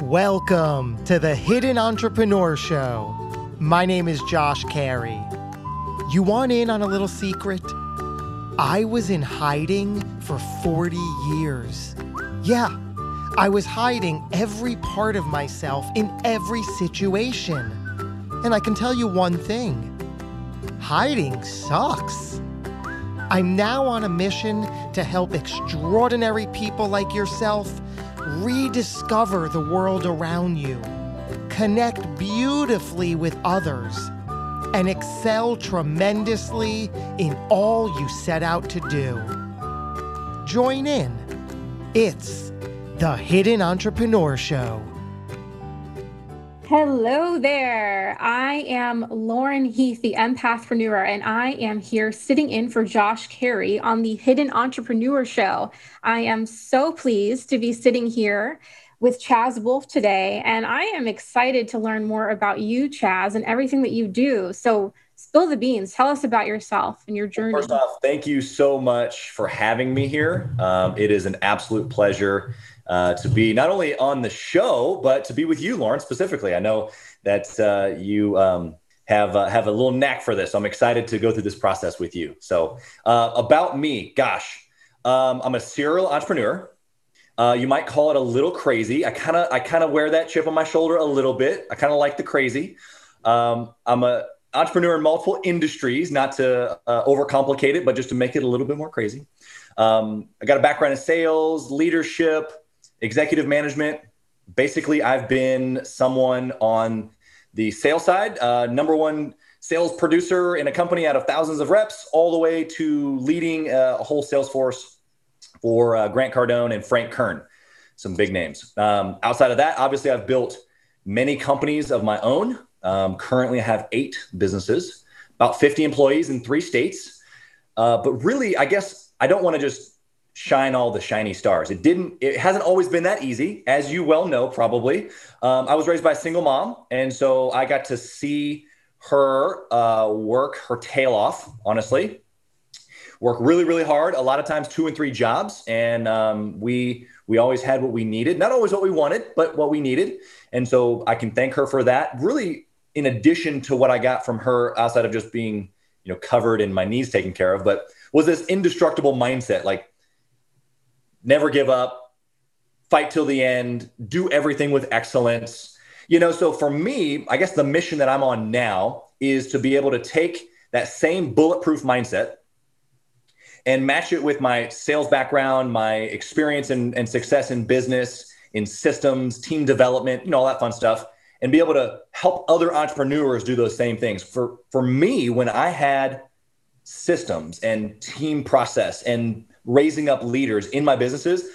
Welcome to the Hidden Entrepreneur Show. My name is Josh Carey. You want in on a little secret? I was in hiding for 40 years. Yeah, I was hiding every part of myself in every situation. And I can tell you one thing hiding sucks. I'm now on a mission to help extraordinary people like yourself rediscover the world around you, connect beautifully with others, and excel tremendously in all you set out to do. Join in. It's the Hidden Entrepreneur Show. Hello there. I am Lauren Heath, the empathpreneur, and I am here sitting in for Josh Carey on the Hidden Entrepreneur Show. I am so pleased to be sitting here with Chaz Wolfe today, and I am excited to learn more about you, Chaz, and everything that you do. So, spill the beans. Tell us about yourself and your journey. First off, thank you so much for having me here. Um, it is an absolute pleasure uh, to be not only on the show, but to be with you, Lauren, specifically. I know that uh, you um, have uh, have a little knack for this. I'm excited to go through this process with you. So uh, about me, gosh, um, I'm a serial entrepreneur. Uh, you might call it a little crazy. I kind of I kind of wear that chip on my shoulder a little bit. I kind of like the crazy. Um, I'm a entrepreneur in multiple industries, not to uh, overcomplicate it, but just to make it a little bit more crazy. Um, I got a background in sales, leadership, executive management. Basically, I've been someone on the sales side, uh, number one sales producer in a company out of thousands of reps, all the way to leading uh, a whole sales force for uh, Grant Cardone and Frank Kern, some big names. Um, outside of that, obviously, I've built many companies of my own. Um, currently, I have eight businesses, about 50 employees in three states. Uh, but really, I guess I don't want to just shine all the shiny stars. It didn't, it hasn't always been that easy, as you well know, probably. Um, I was raised by a single mom. And so I got to see her uh, work her tail off, honestly, work really, really hard, a lot of times two and three jobs. And um, we, we always had what we needed, not always what we wanted, but what we needed. And so I can thank her for that. Really, in addition to what I got from her outside of just being, you know, covered and my knees taken care of, but was this indestructible mindset. Like never give up, fight till the end, do everything with excellence. You know, so for me, I guess the mission that I'm on now is to be able to take that same bulletproof mindset and match it with my sales background, my experience and, and success in business, in systems, team development, you know, all that fun stuff, and be able to help other entrepreneurs do those same things. For for me, when I had systems and team process and raising up leaders in my businesses,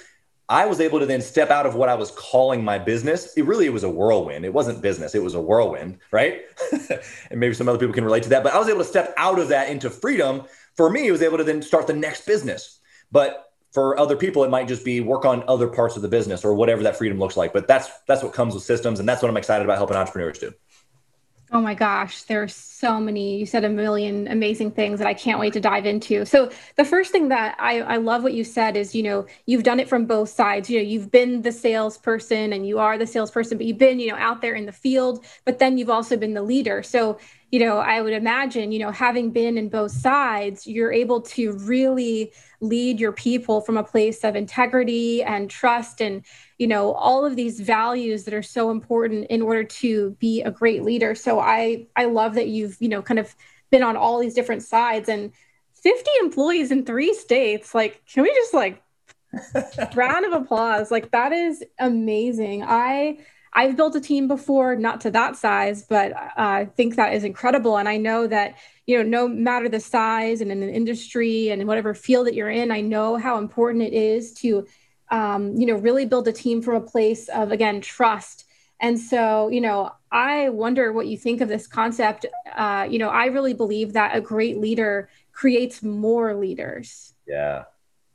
I was able to then step out of what I was calling my business. It really it was a whirlwind. It wasn't business, it was a whirlwind, right? and maybe some other people can relate to that, but I was able to step out of that into freedom. For me, it was able to then start the next business. But for other people it might just be work on other parts of the business or whatever that freedom looks like. But that's that's what comes with systems and that's what I'm excited about helping entrepreneurs do. Oh my gosh, there's so many. You said a million amazing things that I can't wait to dive into. So the first thing that I, I love what you said is, you know, you've done it from both sides. You know, you've been the salesperson and you are the salesperson, but you've been, you know, out there in the field, but then you've also been the leader. So, you know, I would imagine, you know, having been in both sides, you're able to really lead your people from a place of integrity and trust and you know all of these values that are so important in order to be a great leader. So i i love that you've you know kind of been on all these different sides and 50 employees in three states. Like can we just like round of applause? Like that is amazing. I i've built a team before not to that size but uh, i think that is incredible and i know that you know no matter the size and in the industry and in whatever field that you're in i know how important it is to um, you know really build a team from a place of again trust And so, you know, I wonder what you think of this concept. Uh, you know, I really believe that a great leader creates more leaders. Yeah.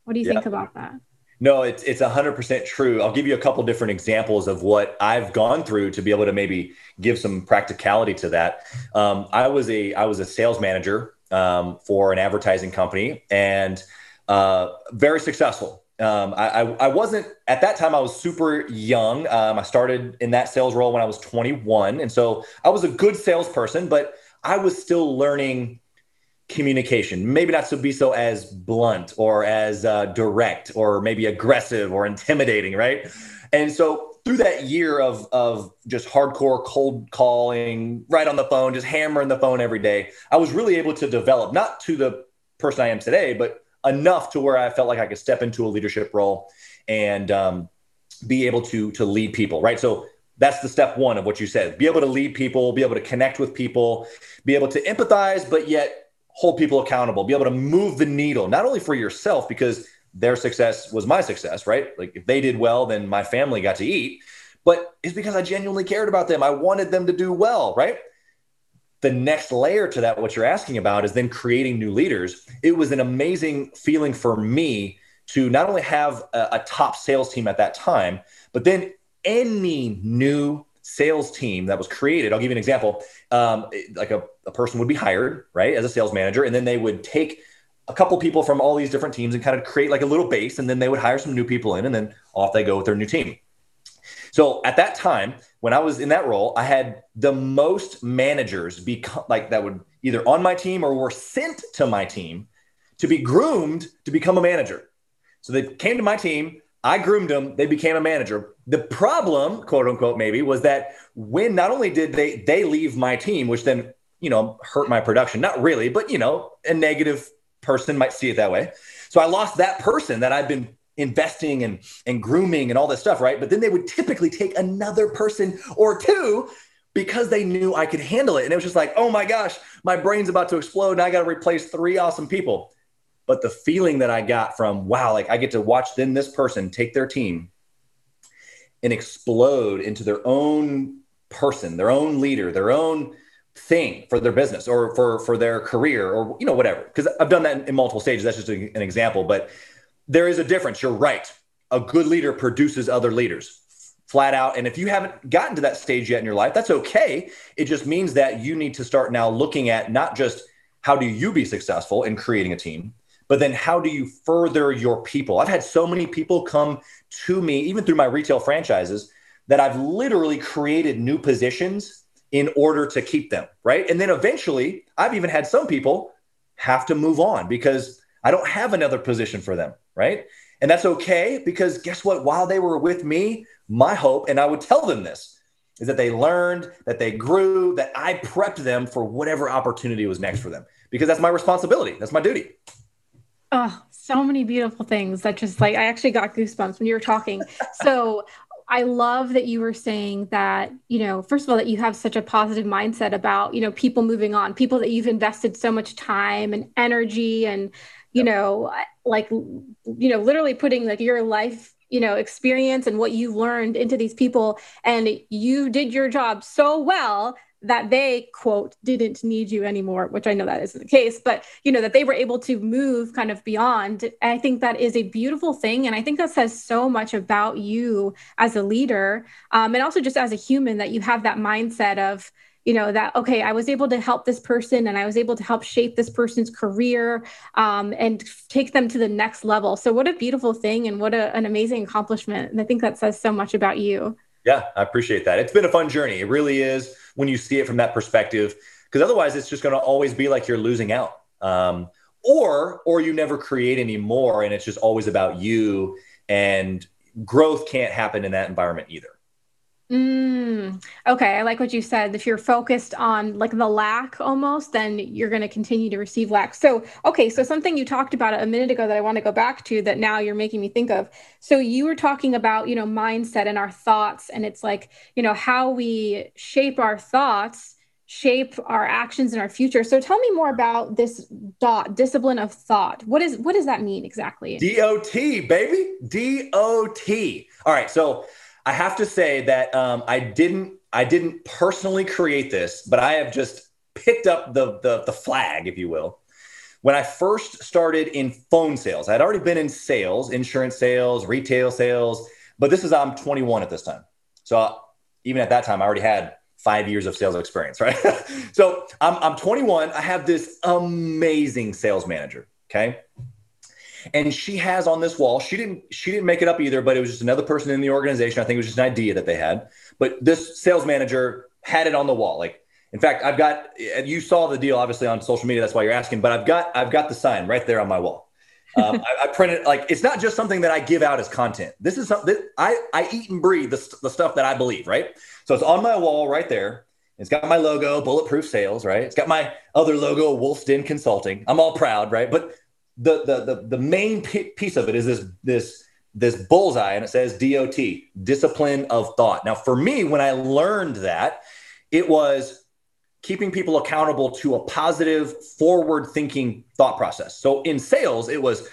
What do you yeah. think about that? No, it's it's hundred percent true. I'll give you a couple different examples of what I've gone through to be able to maybe give some practicality to that. Um, I was a I was a sales manager um, for an advertising company and uh, very successful. Um, I, I, I, wasn't at that time. I was super young. Um, I started in that sales role when I was 21, and so I was a good salesperson, but I was still learning communication. Maybe not to be so as blunt or as uh, direct or maybe aggressive or intimidating, right? And so through that year of of just hardcore cold calling, right on the phone, just hammering the phone every day, I was really able to develop not to the person I am today, but enough to where I felt like I could step into a leadership role and um, be able to to lead people, right? So that's the step one of what you said. Be able to lead people, be able to connect with people, be able to empathize, but yet hold people accountable, be able to move the needle, not only for yourself, because their success was my success, right? Like if they did well, then my family got to eat, but it's because I genuinely cared about them. I wanted them to do well, right? The next layer to that, what you're asking about, is then creating new leaders. It was an amazing feeling for me to not only have a, a top sales team at that time, but then any new sales team that was created. I'll give you an example. Um, like a, a person would be hired, right, as a sales manager, and then they would take a couple people from all these different teams and kind of create like a little base, and then they would hire some new people in, and then off they go with their new team. So at that time, when I was in that role, I had the most managers become like that would either on my team or were sent to my team to be groomed to become a manager. So they came to my team. I groomed them. They became a manager. The problem, quote unquote, maybe was that when not only did they they leave my team, which then you know hurt my production, not really, but you know a negative person might see it that way. So I lost that person that I've been investing and and grooming and all this stuff, right? But then they would typically take another person or two because they knew I could handle it. And it was just like, oh my gosh, my brain's about to explode and I got to replace three awesome people. But the feeling that I got from, wow, like I get to watch then this person take their team and explode into their own person, their own leader, their own thing for their business or for for their career or you know whatever. Because i've done that in, multiple stages. That's just an example. But there is a difference. You're right. A good leader produces other leaders flat out. And if you haven't gotten to that stage yet in your life that's okay. It just means that you need to start now looking at not just how do you be successful in creating a team but then how do you further your people i've had so many people come to me even through my retail franchises that i've literally created new positions in order to keep them, right? And then eventually, I've even had some people have to move on because I don't have another position for them, right? And that's okay because guess what? While they were with me, my hope, and I would tell them this, is that they learned, that they grew, that I prepped them for whatever opportunity was next for them because that's my responsibility. That's my duty. Oh, so many beautiful things that just like I actually got goosebumps when you were talking. So I love that you were saying that, you know, first of all, that you have such a positive mindset about, you know, people moving on, people that you've invested so much time and energy and, you know, like, you know, literally putting like your life, you know, experience and what you've learned into these people. And you did your job so well that they quote didn't need you anymore which i know that isn't the case but you know that they were able to move kind of beyond. I think that is a beautiful thing and i think that says so much about you as a leader um, and also just as a human that you have that mindset of you know that okay i was able to help this person and i was able to help shape this person's career um, and take them to the next level. So what a beautiful thing and what a, an amazing accomplishment and i think that says so much about you yeah i appreciate that. It's been a fun journey. It really is when you see it from that perspective because otherwise it's just going to always be like you're losing out. Um, or or you never create any more and it's just always about you and growth can't happen in that environment either Mm, okay, I like what you said. If you're focused on like the lack almost, then you're going to continue to receive lack. So, okay, so something you talked about a minute ago that I want to go back to that now you're making me think of. So, you were talking about, you know, mindset and our thoughts, and it's like, you know, how we shape our thoughts shape our actions and our future. So tell me more about this dot discipline of thought. What is what does that mean exactly? DOT, baby. DOT. All right, so I have to say that um, I didn't I didn't personally create this, but I have just picked up the, the the flag, if you will. When I first started in phone sales, I had already been in sales, insurance sales, retail sales, but this is I'm 21 at this time. So even at that time, I already had five years of sales experience, right? so I'm, I'm 21. I have this amazing sales manager. Okay. And she has on this wall, she didn't, she didn't make it up either, but it was just another person in the organization. I think it was just an idea that they had, but this sales manager had it on the wall. Like, in fact, I've got, you saw the deal obviously on social media. That's why you're asking, but I've got, I've got the sign right there on my wall. Um, I, I printed like it's not just something that I give out as content. This is something I I eat and breathe the, the stuff that I believe, right? So it's on my wall right there. It's got my logo, Bulletproof Sales, right? It's got my other logo, Wolf's Den Consulting. I'm all proud, right? But the the the, the main piece of it is this this this bullseye, and it says DOT, discipline of thought. Now, for me, when I learned that, it was keeping people accountable to a positive, forward thinking thought process. So in sales, it was,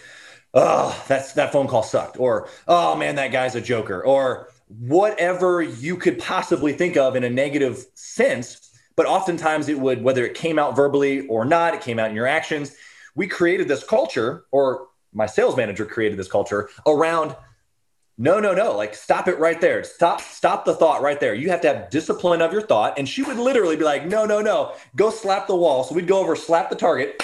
oh, that's that phone call sucked, or oh man, that guy's a joker, or whatever you could possibly think of in a negative sense. But oftentimes it would, whether it came out verbally or not, it came out in your actions. We created this culture, or my sales manager created this culture around no no no like stop it right there. Stop stop the thought right there. You have to have discipline of your thought. And she would literally be like no no no go slap the wall. So we'd go over slap the target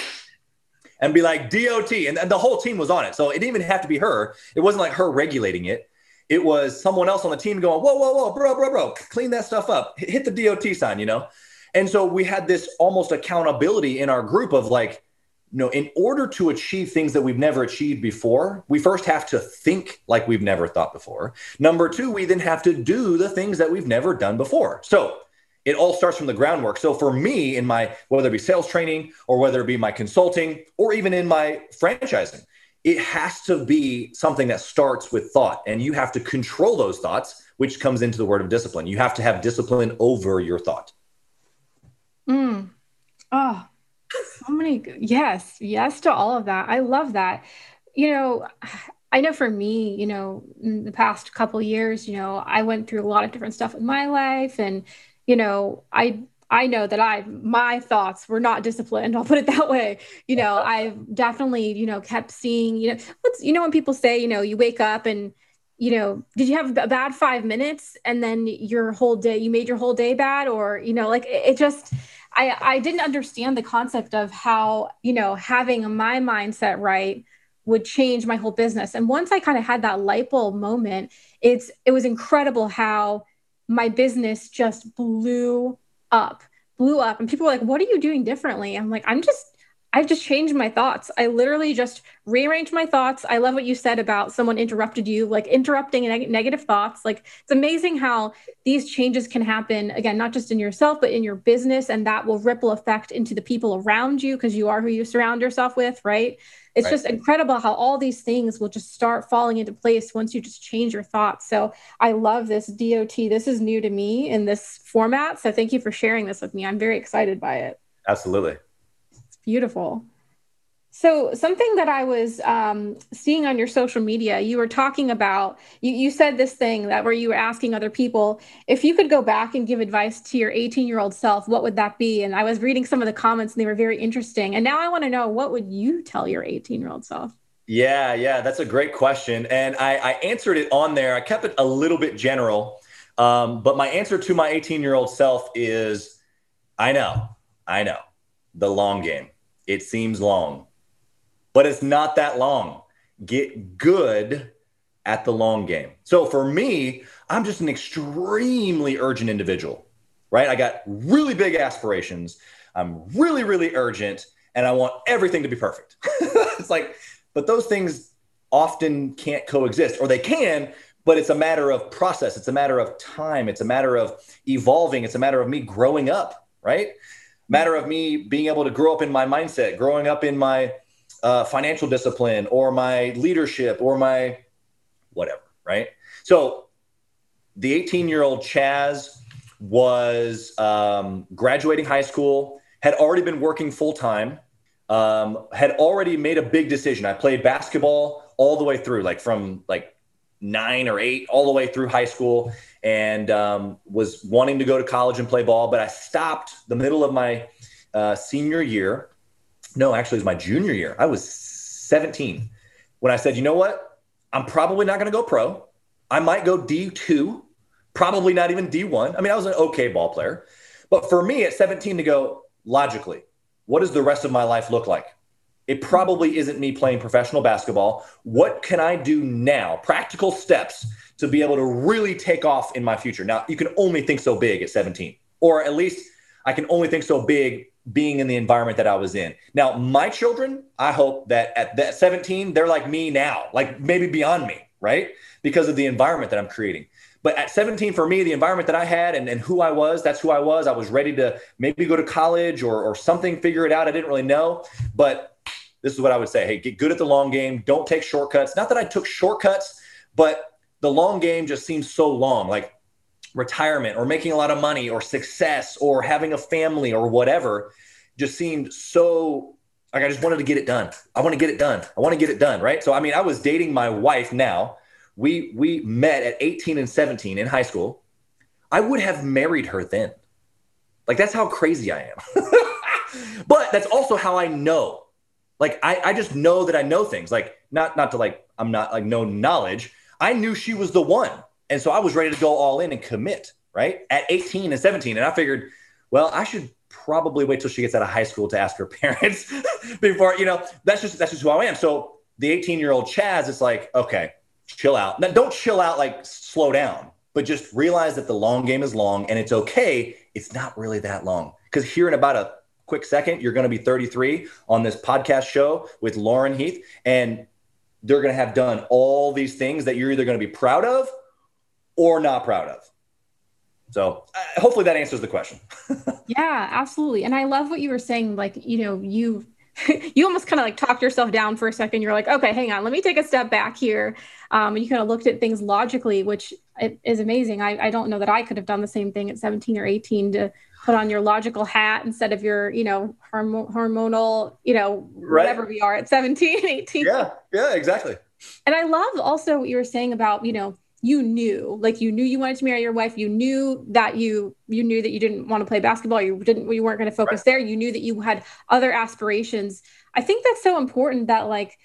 and be like dot and, and the whole team was on it. So it didn't even have to be her. It wasn't like her regulating it. It was someone else on the team going whoa whoa whoa bro bro bro clean that stuff up. Hit the dot sign you know? And so we had this almost accountability in our group of like no, in order to achieve things that we've never achieved before, we first have to think like we've never thought before. Number two, we then have to do the things that we've never done before. So it all starts from the groundwork. So for me, in my whether it be sales training or whether it be my consulting or even in my franchising, it has to be something that starts with thought. And you have to control those thoughts, which comes into the word of discipline. You have to have discipline over your thought. Mm. Oh, so many yes yes to all of that i love that you know i know for me you know in the past couple years you know i went through a lot of different stuff in my life and you know i I know that I my thoughts were not disciplined. I'll put it that way. You know, I've definitely you know kept seeing you know what's you know when people say you know you wake up and you know did you have a bad five minutes and then your whole day you made your whole day bad or you know like it, it just I, I didn't understand the concept of how, you know, having my mindset right would change my whole business. And once I kind of had that light bulb moment, it's it was incredible how my business just blew up, blew up. And people were like, what are you doing differently? I'm like, I'm just I've just changed my thoughts. I literally just rearranged my thoughts. I love what you said about someone interrupted you, like interrupting neg- negative thoughts. Like it's amazing how these changes can happen again, not just in yourself, but in your business. And that will ripple effect into the people around you because you are who you surround yourself with, right? It's right. just incredible how all these things will just start falling into place once you just change your thoughts. So I love this DOT. This is new to me in this format. So thank you for sharing this with me. I'm very excited by it. Absolutely. Beautiful. So something that I was um, seeing on your social media, you were talking about. You, you said this thing that where you were asking other people if you could go back and give advice to your 18 year old self, what would that be? And I was reading some of the comments, and they were very interesting. And now I want to know what would you tell your 18 year old self? Yeah, yeah, that's a great question, and I, I answered it on there. I kept it a little bit general, um, but my answer to my 18 year old self is, I know, I know, the long game it seems long, but it's not that long. Get good at the long game. So for me, I'm just an extremely urgent individual, right? I got really big aspirations. I'm really, really urgent, and I want everything to be perfect. it's like, but those things often can't coexist, or they can, but it's a matter of process. It's a matter of time. It's a matter of evolving. It's a matter of me growing up, right? Matter of me being able to grow up in my mindset, growing up in my uh, financial discipline or my leadership or my whatever, right? So the 18 year old Chaz was um, graduating high school, had already been working full time, um, had already made a big decision. I played basketball all the way through, like from like nine or eight, all the way through high school, and um, was wanting to go to college and play ball. But I stopped the middle of my uh, senior year. No, actually, it was my junior year. I was 17 when I said, you know what? I'm probably not going to go pro. I might go D2, probably not even D1. I mean, I was an okay ball player. But for me at 17 to go, logically, what does the rest of my life look like? It probably isn't me playing professional basketball. What can I do now? Practical steps to be able to really take off in my future. Now, you can only think so big at 17, or at least I can only think so big being in the environment that I was in. Now, my children, I hope that at that 17, they're like me now, like maybe beyond me, right? Because of the environment that I'm creating. But at 17, for me, the environment that I had and, and who I was, that's who I was. I was ready to maybe go to college or, or something, figure it out. I didn't really know. But this is what I would say hey, get good at the long game. Don't take shortcuts. Not that I took shortcuts, but the long game just seems so long. Like retirement or making a lot of money or success or having a family or whatever just seemed so like I just wanted to get it done. I want to get it done. I want to get it done, right? So I mean, I was dating my wife now we we met at 18 and 17 in high school. I would have married her then. Like that's how crazy I am. but that's also how I know. Like I, I just know that I know things. Like not not to like I'm not like no knowledge. I knew she was the one. And so I was ready to go all in and commit, right? At 18 and 17. And I figured, well, I should probably wait till she gets out of high school to ask her parents before, you know, that's just that's just who I am. So the 18 year old Chaz is like, okay, chill out. Now, don't chill out like slow down, but just realize that the long game is long and it's okay. It's not really that long. Because here in about a quick second, you're going to be 33 on this podcast show with Lauren Heath, and they're going to have done all these things that you're either going to be proud of or not proud of. So uh, hopefully that answers the question. yeah, absolutely. And I love what you were saying. Like, you know, you you almost kind of like talked yourself down for a second. You're like, okay, hang on, let me take a step back here. Um, and you kind of looked at things logically, which is amazing. I, I don't know that I could have done the same thing at 17 or 18 to put on your logical hat instead of your, you know, horm- hormonal, you know, right. whatever we are at 17, 18. Yeah, yeah, exactly. And I love also what you were saying about, you know, you knew like you knew you wanted to marry your wife you knew that you you knew that you didn't want to play basketball you didn't you weren't going to focus right. there you knew that you had other aspirations i think that's so important that like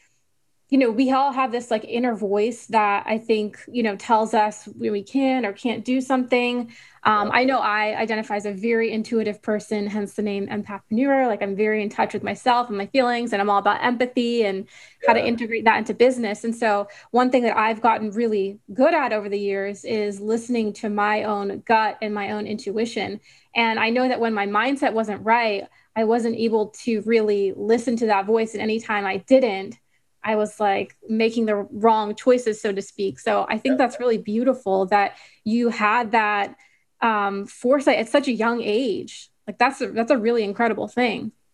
you know, we all have this like inner voice that I think, you know, tells us when we can or can't do something. Um, I know I identify as a very intuitive person, hence the name empathpreneur. Like I'm very in touch with myself and my feelings, and I'm all about empathy and yeah. how to integrate that into business. And so, one thing that I've gotten really good at over the years is listening to my own gut and my own intuition. And I know that when my mindset wasn't right, I wasn't able to really listen to that voice. And anytime I didn't, I was like making the wrong choices, so to speak. So I think that's really beautiful that you had that um, foresight at such a young age. Like that's a, that's a really incredible thing.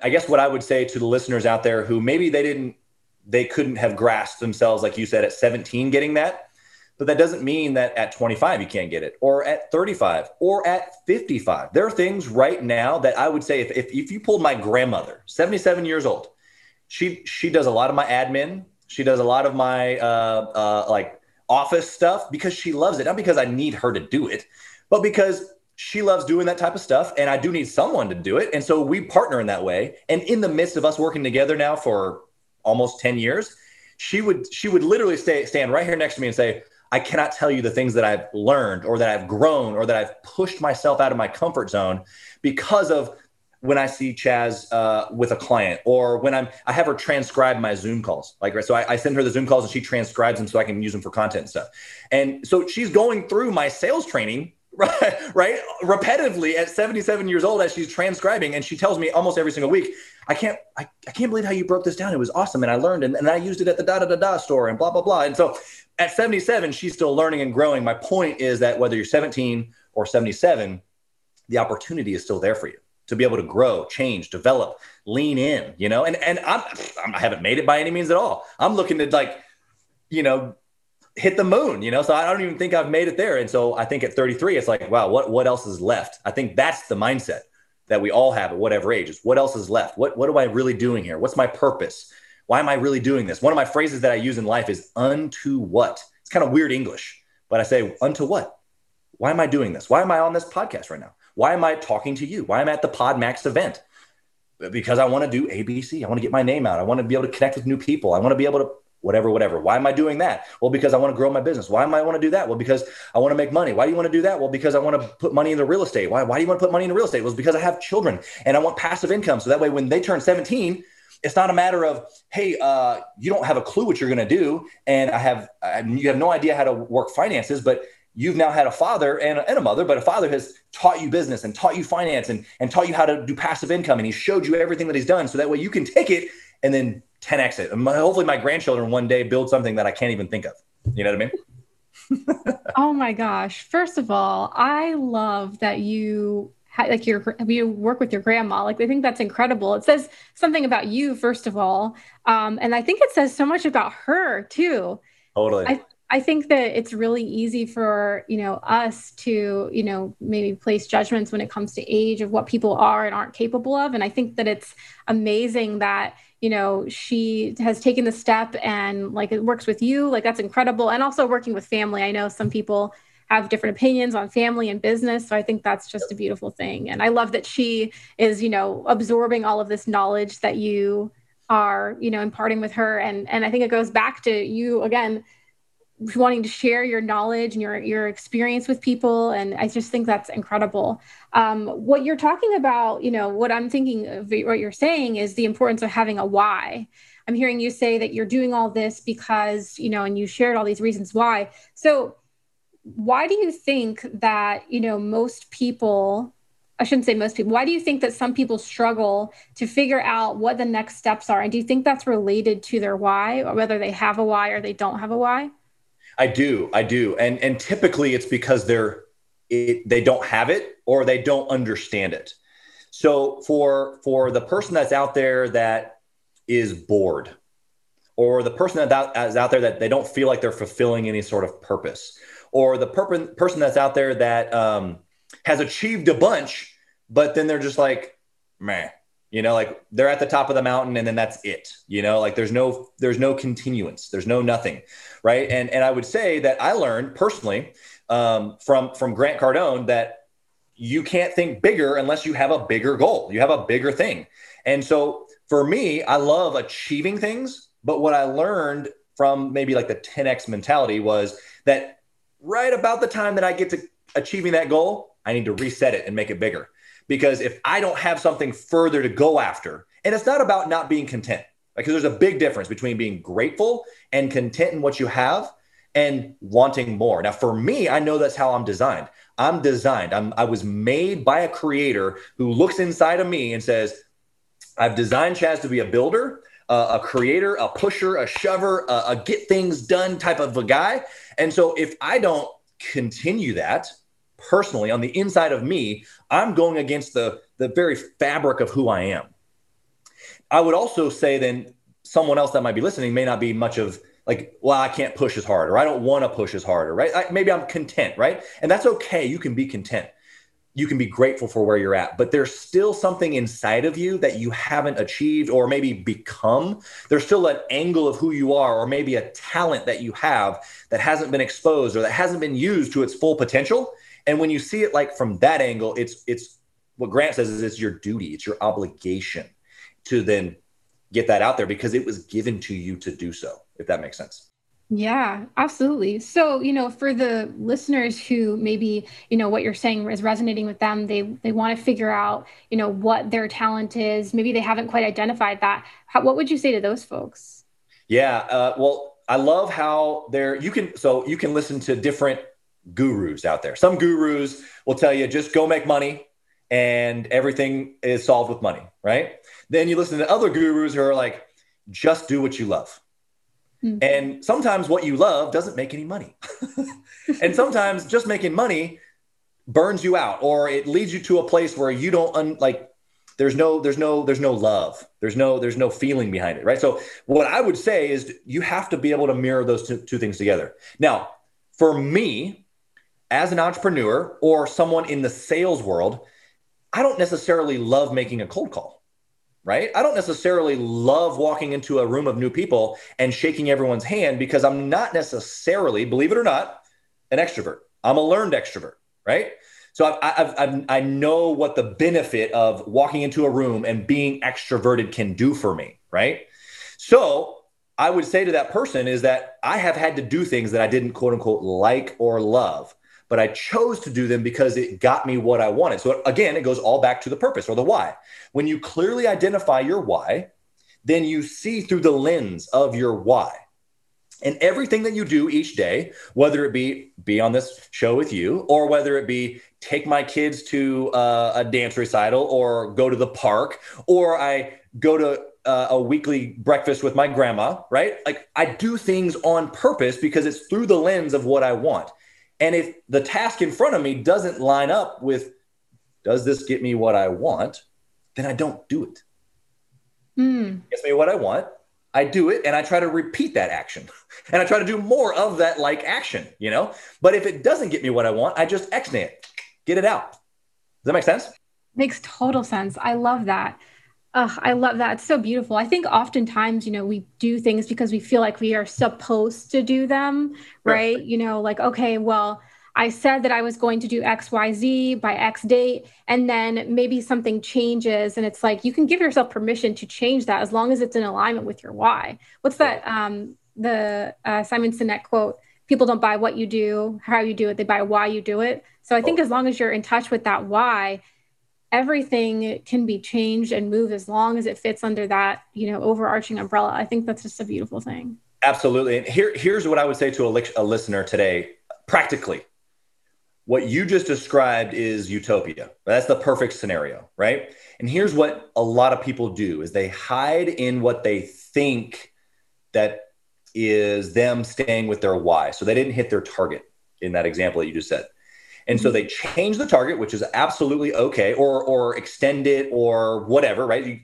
I guess what I would say to the listeners out there who maybe they didn't, they couldn't have grasped themselves, like you said, at 17 getting that. But that doesn't mean that at 25 you can't get it, or at 35, or at 55. There are things right now that I would say if, if, if you pulled my grandmother, 77 years old, she she does a lot of my admin. She does a lot of my uh, uh, like office stuff because she loves it, not because I need her to do it, but because she loves doing that type of stuff and i do need someone to do it and so we partner in that way and in the midst of us working together now for almost 10 years she would she would literally stay stand right here next to me and say I cannot tell you the things that I've learned or that I've grown or that I've pushed myself out of my comfort zone because of when I see Chaz uh, with a client or when I'm, I have her transcribe my Zoom calls. Like, right. So I, I, send her the Zoom calls and she transcribes them so I can use them for content and stuff. And so she's going through my sales training, right? Right. Repetitively at 77 years old as she's transcribing. And she tells me almost every single week, I can't, I, I can't believe how you broke this down. It was awesome. And I learned and, and I used it at the da da da da store and blah, blah, blah. And so at 77, she's still learning and growing. My point is that whether you're 17 or 77, the opportunity is still there for you to be able to grow, change, develop, lean in, you know, and, and I'm, I haven't made it by any means at all. I'm looking to like, you know, hit the moon, you know, so I don't even think I've made it there. And so I think at 33, it's like, wow, what, what else is left? I think that's the mindset that we all have at whatever age is what else is left? What, what am I really doing here? What's my purpose? Why am I really doing this? One of my phrases that I use in life is unto what? It's kind of weird English, but I say unto what? Why am I doing this? Why am I on this podcast right now? Why am I talking to you? Why am I at the PodMax event? Because I want to do ABC. I want to get my name out. I want to be able to connect with new people. I want to be able to whatever, whatever. Why am I doing that? Well, because I want to grow my business. Why am I want to do that? Well, because I want to make money. Why do you want to do that? Well, because I want to put money into real estate. Why, why do you want to put money into real estate? Well, because I have children and I want passive income. So that way, when they turn 17, it's not a matter of, hey, uh, you don't have a clue what you're going to do. And I have, you have no idea how to work finances, but you've now had a father and and a mother, but a father has taught you business and taught you finance and, and taught you how to do passive income. And he showed you everything that he's done. So that way you can take it and then 10x it. And my, hopefully my grandchildren one day build something that I can't even think of. You know what I mean? oh my gosh. First of all, I love that you like your you work with your grandma like i think that's incredible it says something about you first of all um, and i think it says so much about her too totally I, I think that it's really easy for you know us to you know maybe place judgments when it comes to age of what people are and aren't capable of and I think that it's amazing that you know she has taken the step and like it works with you like that's incredible. And also working with family. I know some people have different opinions on family and business so I think that's just a beautiful thing. And I love that she is you know absorbing all of this knowledge that you are you know imparting with her. And and I think it goes back to you again wanting to share your knowledge and your your experience with people and i just think that's incredible um, what you're talking about you know what i'm thinking of what you're saying is the importance of having a why i'm hearing you say that you're doing all this because you know and you shared all these reasons why so why do you think that you know most people I shouldn't say most people. Why do you think that some people struggle to figure out what the next steps are? And do you think that's related to their why, or whether they have a why or they don't have a why? I do, I do, and and typically it's because they're it, they don't have it or they don't understand it. So for for the person that's out there that is bored, or the person that is out there that they don't feel like they're fulfilling any sort of purpose, or the per- person that's out there that um, has achieved a bunch, but then they're just like, man, you know like they're at the top of the mountain and then that's it you know like there's no there's no continuance there's no nothing right? And and i would say that i learned personally um, from from grant cardone that you can't think bigger unless you have a bigger goal you have a bigger thing. And so for me i love achieving things but what i learned from maybe like the 10x mentality was that right about the time that i get to achieving that goal i need to reset it and make it bigger because if I don't have something further to go after, and it's not about not being content, because there's a big difference between being grateful and content in what you have and wanting more. Now, for me, I know that's how I'm designed. I'm designed. I'm, I was made by a creator who looks inside of me and says, I've designed Chaz to be a builder, uh, a creator, a pusher, a shover, a, a get things done type of a guy. And so if I don't continue that, personally on the inside of me, I'm going against the, the very fabric of who I am. I would also say then someone else that might be listening may not be much of like, well, I can't push as hard, or I don't want to push as hard, or right? I, maybe I'm content, right? And that's okay. You can be content. You can be grateful for where you're at, but there's still something inside of you that you haven't achieved or maybe become. There's still an angle of who you are, or maybe a talent that you have that hasn't been exposed or that hasn't been used to its full potential. And when you see it like from that angle, it's it's what Grant says is it's your duty, it's your obligation to then get that out there because it was given to you to do so, if that makes sense. Yeah, absolutely. So, you know, for the listeners who maybe, you know, what you're saying is resonating with them, they they want to figure out, you know, what their talent is. Maybe they haven't quite identified that. How, what would you say to those folks? Yeah, uh, well, I love how there you can so you can listen to different gurus out there. Some gurus will tell you just go make money and everything is solved with money, right? Then you listen to other gurus who are like just do what you love Mm-hmm. And sometimes what you love doesn't make any money. and sometimes just making money burns you out or it leads you to a place where you don't un- like there's no there's no there's no love there's no there's no feeling behind it right so what i would say is you have to be able to mirror those two, two things together now for me as an entrepreneur or someone in the sales world i don't necessarily love making a cold call right? I don't necessarily love walking into a room of new people and shaking everyone's hand because I'm not necessarily, believe it or not, an extrovert. I'm a learned extrovert, right? So I've, I've, I've, i know what the benefit of walking into a room and being extroverted can do for me, right? So I would say to that person is that I have had to do things that I didn't quote unquote like or love but I chose to do them because it got me what I wanted. So again, it goes all back to the purpose or the why. When you clearly identify your why, then you see through the lens of your why. And everything that you do each day, whether it be be on this show with you, or whether it be take my kids to uh, a dance recital, or go to the park, or I go to uh, a weekly breakfast with my grandma, right? Like I do things on purpose because it's through the lens of what I want. And if the task in front of me doesn't line up with, does this get me what I want? Then I don't do it. Mm. Gets me what I want. I do it and I try to repeat that action. And I try to do more of that like action, you know? But if it doesn't get me what I want, I just X it, get it out. Does that make sense? Makes total sense. I love that. Oh, I love that. It's so beautiful. I think oftentimes, you know, we do things because we feel like we are supposed to do them, right? right? You know, like, okay, well, I said that I was going to do XYZ by X date, and then maybe something changes. And it's like you can give yourself permission to change that as long as it's in alignment with your why. What's that? Um, the uh, Simon Sinek quote people don't buy what you do, how you do it, they buy why you do it. So I think oh. as long as you're in touch with that why, everything can be changed and moved as long as it fits under that you know overarching umbrella. I think that's just a beautiful thing. Absolutely. And here, here's what i would say to a, a listener today practically. What you just described is utopia. That's the perfect scenario right? And here's what a lot of people do is they hide in what they think that is them staying with their why. So they didn't hit their target in that example that you just said and so they change the target, which is absolutely okay, or or extend it or whatever, right? You,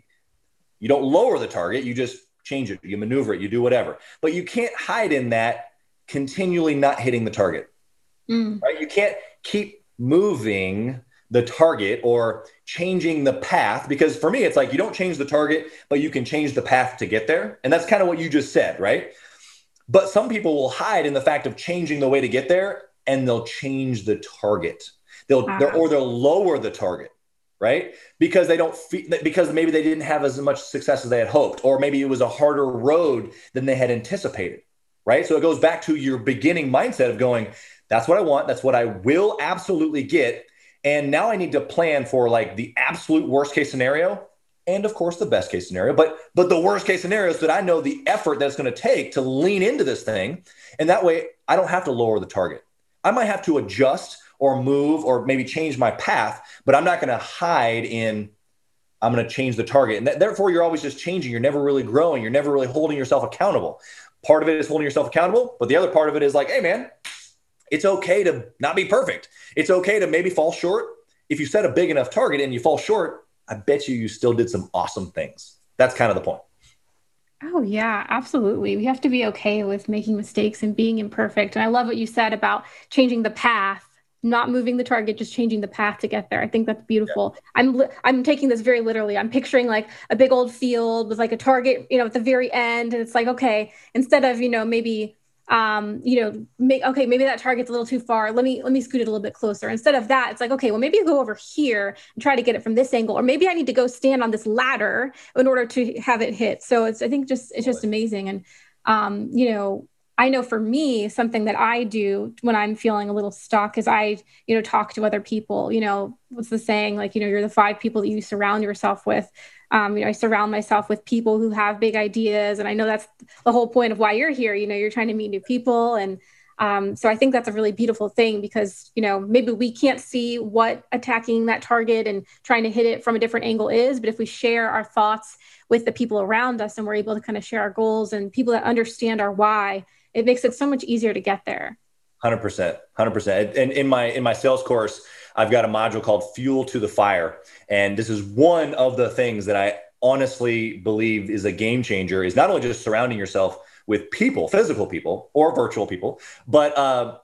you don't lower the target, you just change it, you maneuver it, you do whatever. But you can't hide in that continually not hitting the target. Mm. Right? You can't keep moving the target or changing the path because for me it's like you don't change the target but you can change the path to get there and that's kind of what you just said right but some people will hide in the fact of changing the way to get there and they'll change the target. They'll wow. or they'll lower the target, right? Because they don't fe- because maybe they didn't have as much success as they had hoped, or maybe it was a harder road than they had anticipated, right? So it goes back to your beginning mindset of going, that's what I want, that's what I will absolutely get, and now I need to plan for like the absolute worst case scenario and of course the best case scenario but but the worst case scenario is that i know the effort that it's going to take to lean into this thing and that way i don't have to lower the target I might have to adjust or move or maybe change my path, but I'm not going to hide in I'm going to change the target. And th- therefore, you're always just changing. You're never really growing. You're never really holding yourself accountable. Part of it is holding yourself accountable, but the other part of it is like, hey, man, it's okay to not be perfect. It's okay to maybe fall short. If you set a big enough target and you fall short, I bet you you still did some awesome things. That's kind of the point. Oh, yeah, absolutely. We have to be okay with making mistakes and being imperfect. And I love what you said about changing the path, not moving the target, just changing the path to get there. I think that's beautiful. Yeah. I'm I'm taking this very literally. I'm picturing like a big old field with like a target, you know, at the very end and it's like, okay, instead of, you know, maybe um, you know, make okay, maybe that target's a little too far. Let me let me scoot it a little bit closer. Instead of that, it's like, okay, well, maybe you go over here and try to get it from this angle, or maybe I need to go stand on this ladder in order to have it hit. So it's I think just it's just amazing. And um, you know, I know for me, something that I do when I'm feeling a little stuck is I, you know, talk to other people. You know, what's the saying? Like, you know, you're the five people that you surround yourself with. Um, you know, I surround myself with people who have big ideas, and I know that's the whole point of why you're here. You know, you're trying to meet new people, and um, so I think that's a really beautiful thing because you know maybe we can't see what attacking that target and trying to hit it from a different angle is, but if we share our thoughts with the people around us and we're able to kind of share our goals and people that understand our why it makes it so much easier to get there. 100%. 100%. And in my in my sales course, I've got a module called Fuel to the Fire, and this is one of the things that I honestly believe is a game changer is not only just surrounding yourself with people, physical people or virtual people, but uh,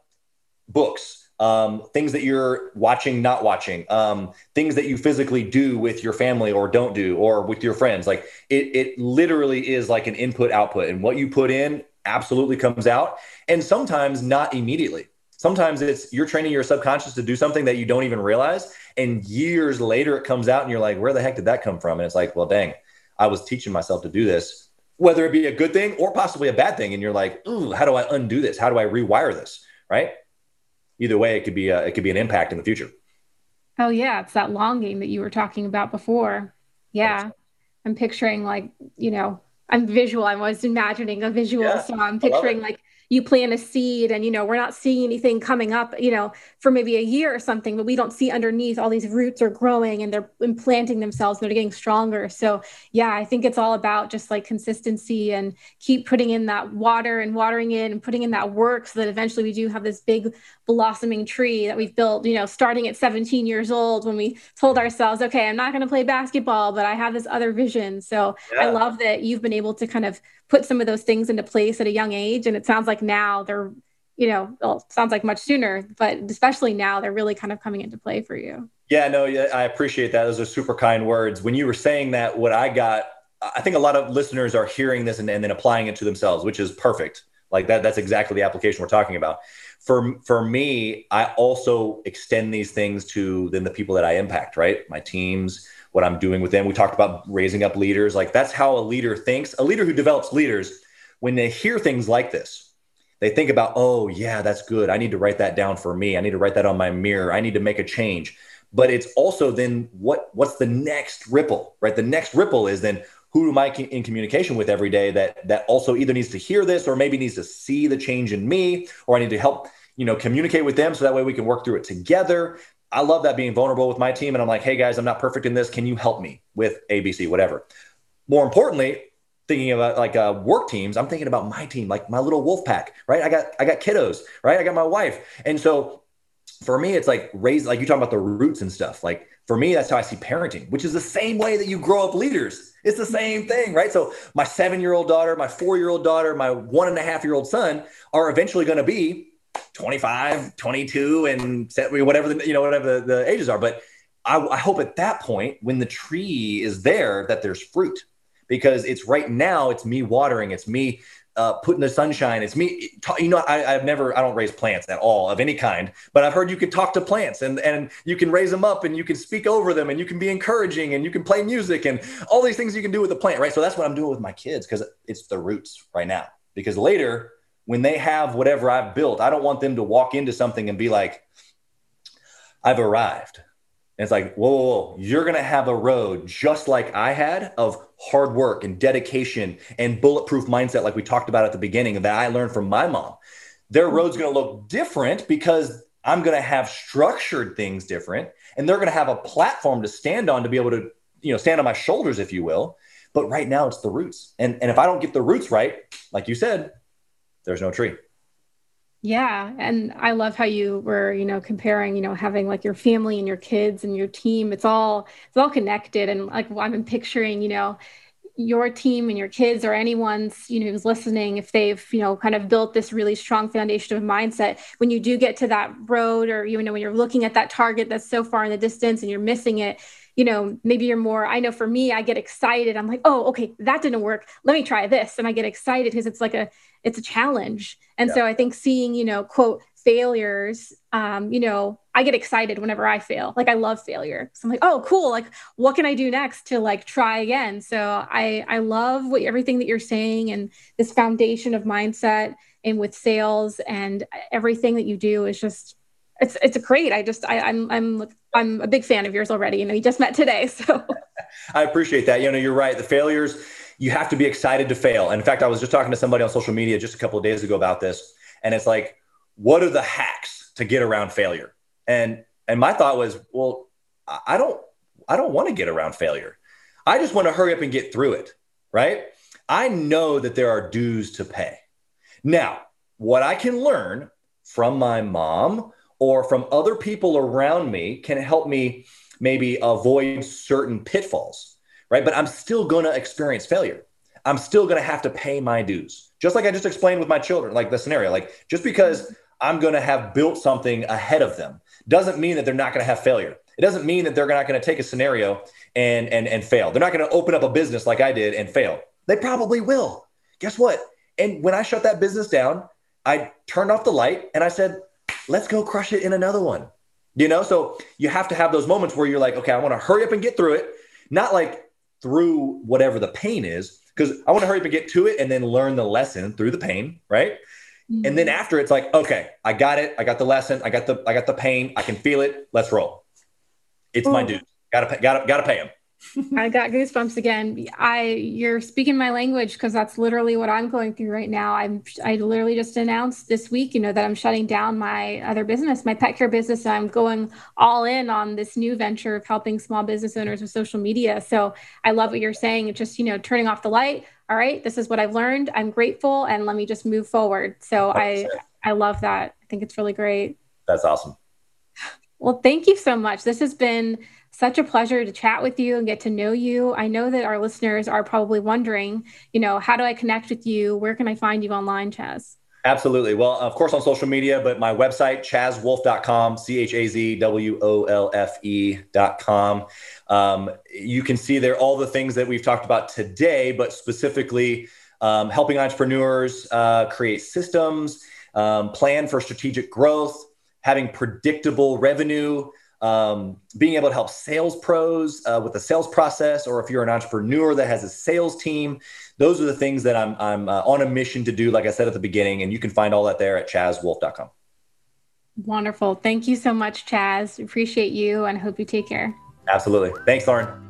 books, um, things that you're watching, not watching, um, things that you physically do with your family or don't do, or with your friends. Like it, it literally is like an input output, and what you put in absolutely comes out and sometimes not immediately. Sometimes it's you're training your subconscious to do something that you don't even realize and years later it comes out and you're like where the heck did that come from? And it's like well dang i was teaching myself to do this. Whether it be a good thing or possibly a bad thing and you're like ooh how do i undo this? How do i rewire this? Right? Either way it could be a, it could be an impact in the future. Oh yeah it's that longing that you were talking about before. Yeah. I'm picturing like you know I'm visual. I was imagining a visual. Yeah, so I'm picturing like you plant a seed and you know we're not seeing anything coming up you know for maybe a year or something but we don't see underneath all these roots are growing and they're implanting themselves and they're getting stronger so yeah i think it's all about just like consistency and keep putting in that water and watering it and putting in that work so that eventually we do have this big blossoming tree that we've built you know starting at 17 years old when we told ourselves okay i'm not going to play basketball but i have this other vision so yeah. i love that you've been able to kind of put some of those things into place at a young age. And it sounds like now they're, you know, well, sounds like much sooner, but especially now they're really kind of coming into play for you. Yeah, no, yeah, I appreciate that. Those are super kind words. When you were saying that, what I got, I think a lot of listeners are hearing this and, and then applying it to themselves, which is perfect. Like that, that's exactly the application we're talking about. For for me, I also extend these things to then the people that I impact, right? My teams, what I'm doing with them. We talked about raising up leaders. Like that's how a leader thinks. A leader who develops leaders, when they hear things like this, they think about, oh, yeah, that's good. I need to write that down for me. I need to write that on my mirror. I need to make a change. But it's also then what what's the next ripple, right? The next ripple is then who am I in communication with every day that that also either needs to hear this or maybe needs to see the change in me, or I need to help you know communicate with them so that way we can work through it together I love that being vulnerable with my team. And I'm like, hey guys, I'm not perfect in this. Can you help me with ABC, whatever? More importantly, thinking about like uh, work teams, I'm thinking about my team, like my little wolf pack, right? I got I got kiddos, right? I got my wife, and so for me, it's like raise like you talking about the roots and stuff. Like for me, that's how I see parenting, which is the same way that you grow up leaders. It's the same thing, right? So my seven year old daughter, my four year old daughter, my one and a half year old son are eventually going to be 25, 22, and whatever the, you know, whatever the, the ages are. But I, I hope at that point, when the tree is there, that there's fruit because it's right now, it's me watering, it's me uh, putting the sunshine. It's me, you know, I, have never, I don't raise plants at all of any kind, but I've heard you can talk to plants and, and you can raise them up and you can speak over them and you can be encouraging and you can play music and all these things you can do with a plant, right? So that's what I'm doing with my kids because it's the roots right now. Because later when they have whatever I've built, I don't want them to walk into something and be like, I've arrived. And it's like, whoa, whoa, whoa, you're going to have a road just like I had of hard work and dedication and bulletproof mindset, like we talked about at the beginning, that I learned from my mom. Their road's going to look different because I'm going to have structured things different and they're going to have a platform to stand on to be able to, you know, stand on my shoulders, if you will. But right now it's the roots. And, and if I don't get the roots right, like you said, there's no tree. Yeah. And I love how you were, you know, comparing, you know, having like your family and your kids and your team. It's all, it's all connected. And like I'm picturing, you know, your team and your kids or anyone's, you know, who's listening, if they've, you know, kind of built this really strong foundation of mindset, when you do get to that road or, you know, when you're looking at that target that's so far in the distance and you're missing it, you know, maybe you're more, I know for me, I get excited. I'm like, oh, okay, that didn't work. Let me try this. And I get excited because it's like a, it's a challenge. And yeah. so I think seeing, you know, quote, failures, um, you know, I get excited whenever I fail. Like I love failure. So I'm like, oh, cool. Like, what can I do next to like try again? So I I love what everything that you're saying and this foundation of mindset and with sales and everything that you do is just it's it's great. I just I, I'm I'm I'm a big fan of yours already. You know, you just met today, so I appreciate that. You know, you're right. The failures you have to be excited to fail. And in fact, I was just talking to somebody on social media just a couple of days ago about this, and it's like, what are the hacks to get around failure? And and my thought was, well, I don't I don't want to get around failure. I just want to hurry up and get through it, right? I know that there are dues to pay. Now, what I can learn from my mom or from other people around me can help me maybe avoid certain pitfalls, right? But I'm still going to experience failure. I'm still going to have to pay my dues. Just like I just explained with my children, like the scenario, like just because I'm going to have built something ahead of them doesn't mean that they're not going to have failure. It doesn't mean that they're not going to take a scenario and and and fail. They're not going to open up a business like I did and fail. They probably will. Guess what? And when I shut that business down, I turned off the light and I said, let's go crush it in another one. You know, so you have to have those moments where you're like, okay, I want to hurry up and get through it, not like through whatever the pain is, because I want to hurry up and get to it and then learn the lesson through the pain, right? Mm-hmm. And then after it's like, okay, I got it, I got the lesson, I got the I got the pain, I can feel it, let's roll. It's my dude. Gotta pay, gotta gotta pay him. I got goosebumps again. I you're speaking my language because that's literally what I'm going through right now. I'm I literally just announced this week, you know, that I'm shutting down my other business, my pet care business. and I'm going all in on this new venture of helping small business owners with social media. So I love what you're saying. It's just, you know, turning off the light. All right, this is what I've learned. I'm grateful and let me just move forward. So I I love that. I think it's really great. That's awesome. Well, thank you so much. This has been such a pleasure to chat with you and get to know you. I know that our listeners are probably wondering, you know, how do I connect with you? Where can I find you online, Chaz? Absolutely. Well, of course, on social media, but my website, chazwolfe.com, C H A Z W O L F E.com. Um, you can see there all the things that we've talked about today, but specifically um, helping entrepreneurs uh, create systems, um, plan for strategic growth, having predictable revenue, um, being able to help sales pros uh, with the sales process, or if you're an entrepreneur that has a sales team, those are the things that I'm, I'm uh, on a mission to do, like I said at the beginning. And you can find all that there at chazwolfe.com. Wonderful. Thank you so much, Chaz. Appreciate you and hope you take care. Absolutely. Thanks, Lauren.